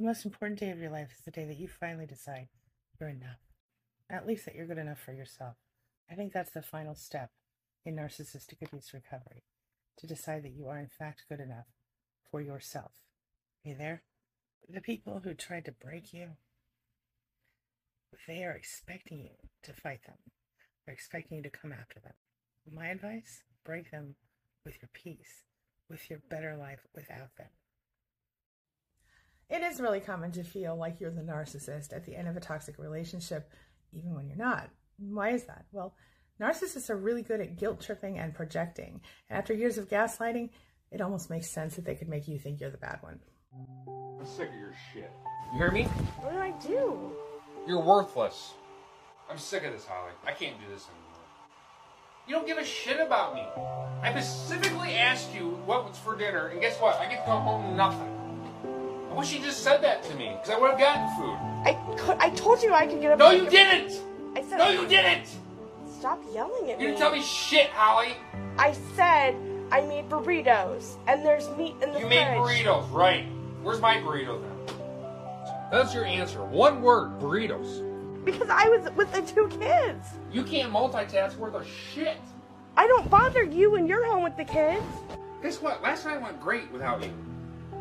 The most important day of your life is the day that you finally decide you're enough. At least that you're good enough for yourself. I think that's the final step in narcissistic abuse recovery to decide that you are, in fact, good enough for yourself. Are you there? The people who tried to break you, they are expecting you to fight them. They're expecting you to come after them. My advice break them with your peace, with your better life without them. It is really common to feel like you're the narcissist at the end of a toxic relationship, even when you're not. Why is that? Well, narcissists are really good at guilt tripping and projecting. And after years of gaslighting, it almost makes sense that they could make you think you're the bad one. I'm sick of your shit. You hear me? What do I do? You're worthless. I'm sick of this, Holly. I can't do this anymore. You don't give a shit about me. I specifically asked you what was for dinner, and guess what? I get to go home nothing. I wish you just said that to me, because I would have gotten food. I could, I told you I could get up. No, you didn't! I said No, you didn't! Stop yelling at You me. You didn't tell me shit, Holly. I said I made burritos, and there's meat in the You fridge. made burritos, right. Where's my burrito then? That's your answer. One word, burritos. Because I was with the two kids. You can't multitask worth a shit. I don't bother you when you're home with the kids. Guess what? Last night went great without you.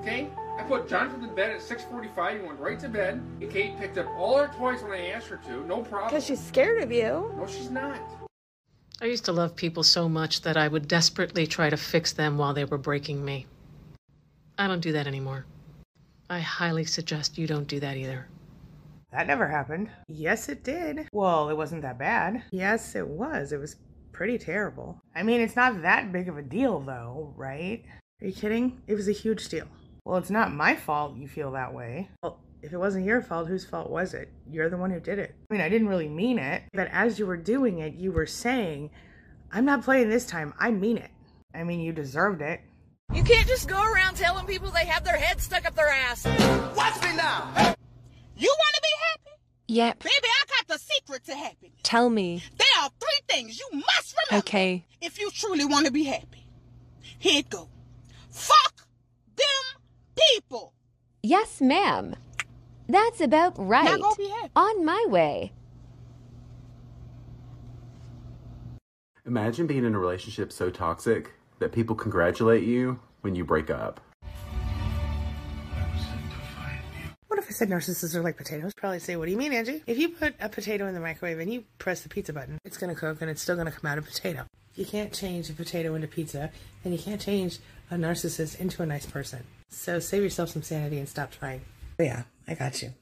Okay? I put Jonathan to bed at 6.45. He went right to bed. And Kate picked up all her toys when I asked her to. No problem. Because she's scared of you. No, she's not. I used to love people so much that I would desperately try to fix them while they were breaking me. I don't do that anymore. I highly suggest you don't do that either. That never happened. Yes, it did. Well, it wasn't that bad. Yes, it was. It was pretty terrible. I mean, it's not that big of a deal, though, right? Are you kidding? It was a huge deal. Well, it's not my fault you feel that way. Well, if it wasn't your fault, whose fault was it? You're the one who did it. I mean, I didn't really mean it, but as you were doing it, you were saying, I'm not playing this time. I mean it. I mean, you deserved it. You can't just go around telling people they have their head stuck up their ass. Watch me now. You want to be happy? Yep. Baby, I got the secret to happiness. Tell me. There are three things you must remember Okay. if you truly want to be happy. Here it go. Fuck them people. Yes, ma'am. That's about right. Now go be. On my way. Imagine being in a relationship so toxic that people congratulate you when you break up. What if I said narcissists are like potatoes? Probably say, what do you mean, Angie? If you put a potato in the microwave and you press the pizza button, it's going to cook and it's still going to come out a potato. You can't change a potato into pizza, and you can't change a narcissist into a nice person. So save yourself some sanity and stop trying. But yeah, I got you.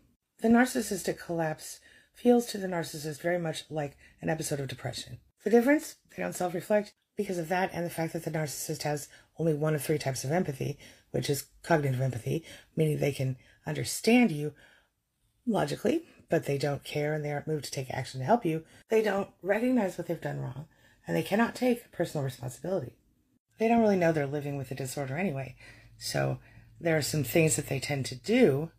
The narcissistic collapse feels to the narcissist very much like an episode of depression. The difference? They don't self reflect because of that and the fact that the narcissist has only one of three types of empathy, which is cognitive empathy, meaning they can understand you logically, but they don't care and they aren't moved to take action to help you. They don't recognize what they've done wrong and they cannot take personal responsibility. They don't really know they're living with a disorder anyway. So there are some things that they tend to do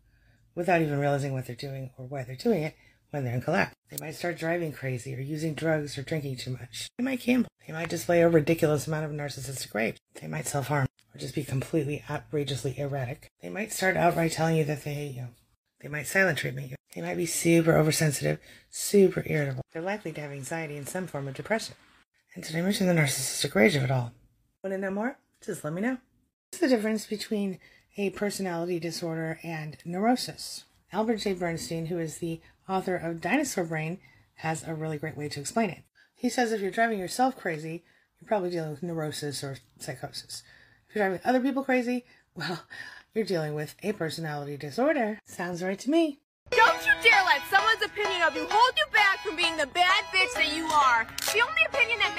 without even realizing what they're doing or why they're doing it when they're in collapse. They might start driving crazy or using drugs or drinking too much. They might gamble. They might display a ridiculous amount of narcissistic rage. They might self harm or just be completely outrageously erratic. They might start outright telling you that they hate you. They might silent treatment you. They might be super oversensitive, super irritable. They're likely to have anxiety and some form of depression. And did I mention the narcissistic rage of it all? Want to know more? Just let me know. What's the difference between a personality disorder and neurosis? Albert J. Bernstein, who is the author of Dinosaur Brain, has a really great way to explain it. He says if you're driving yourself crazy, you're probably dealing with neurosis or psychosis. If you're driving other people crazy, well, you're dealing with a personality disorder. Sounds right to me. Don't you dare let someone's opinion of you hold you back from being the bad bitch that you are. The only opinion that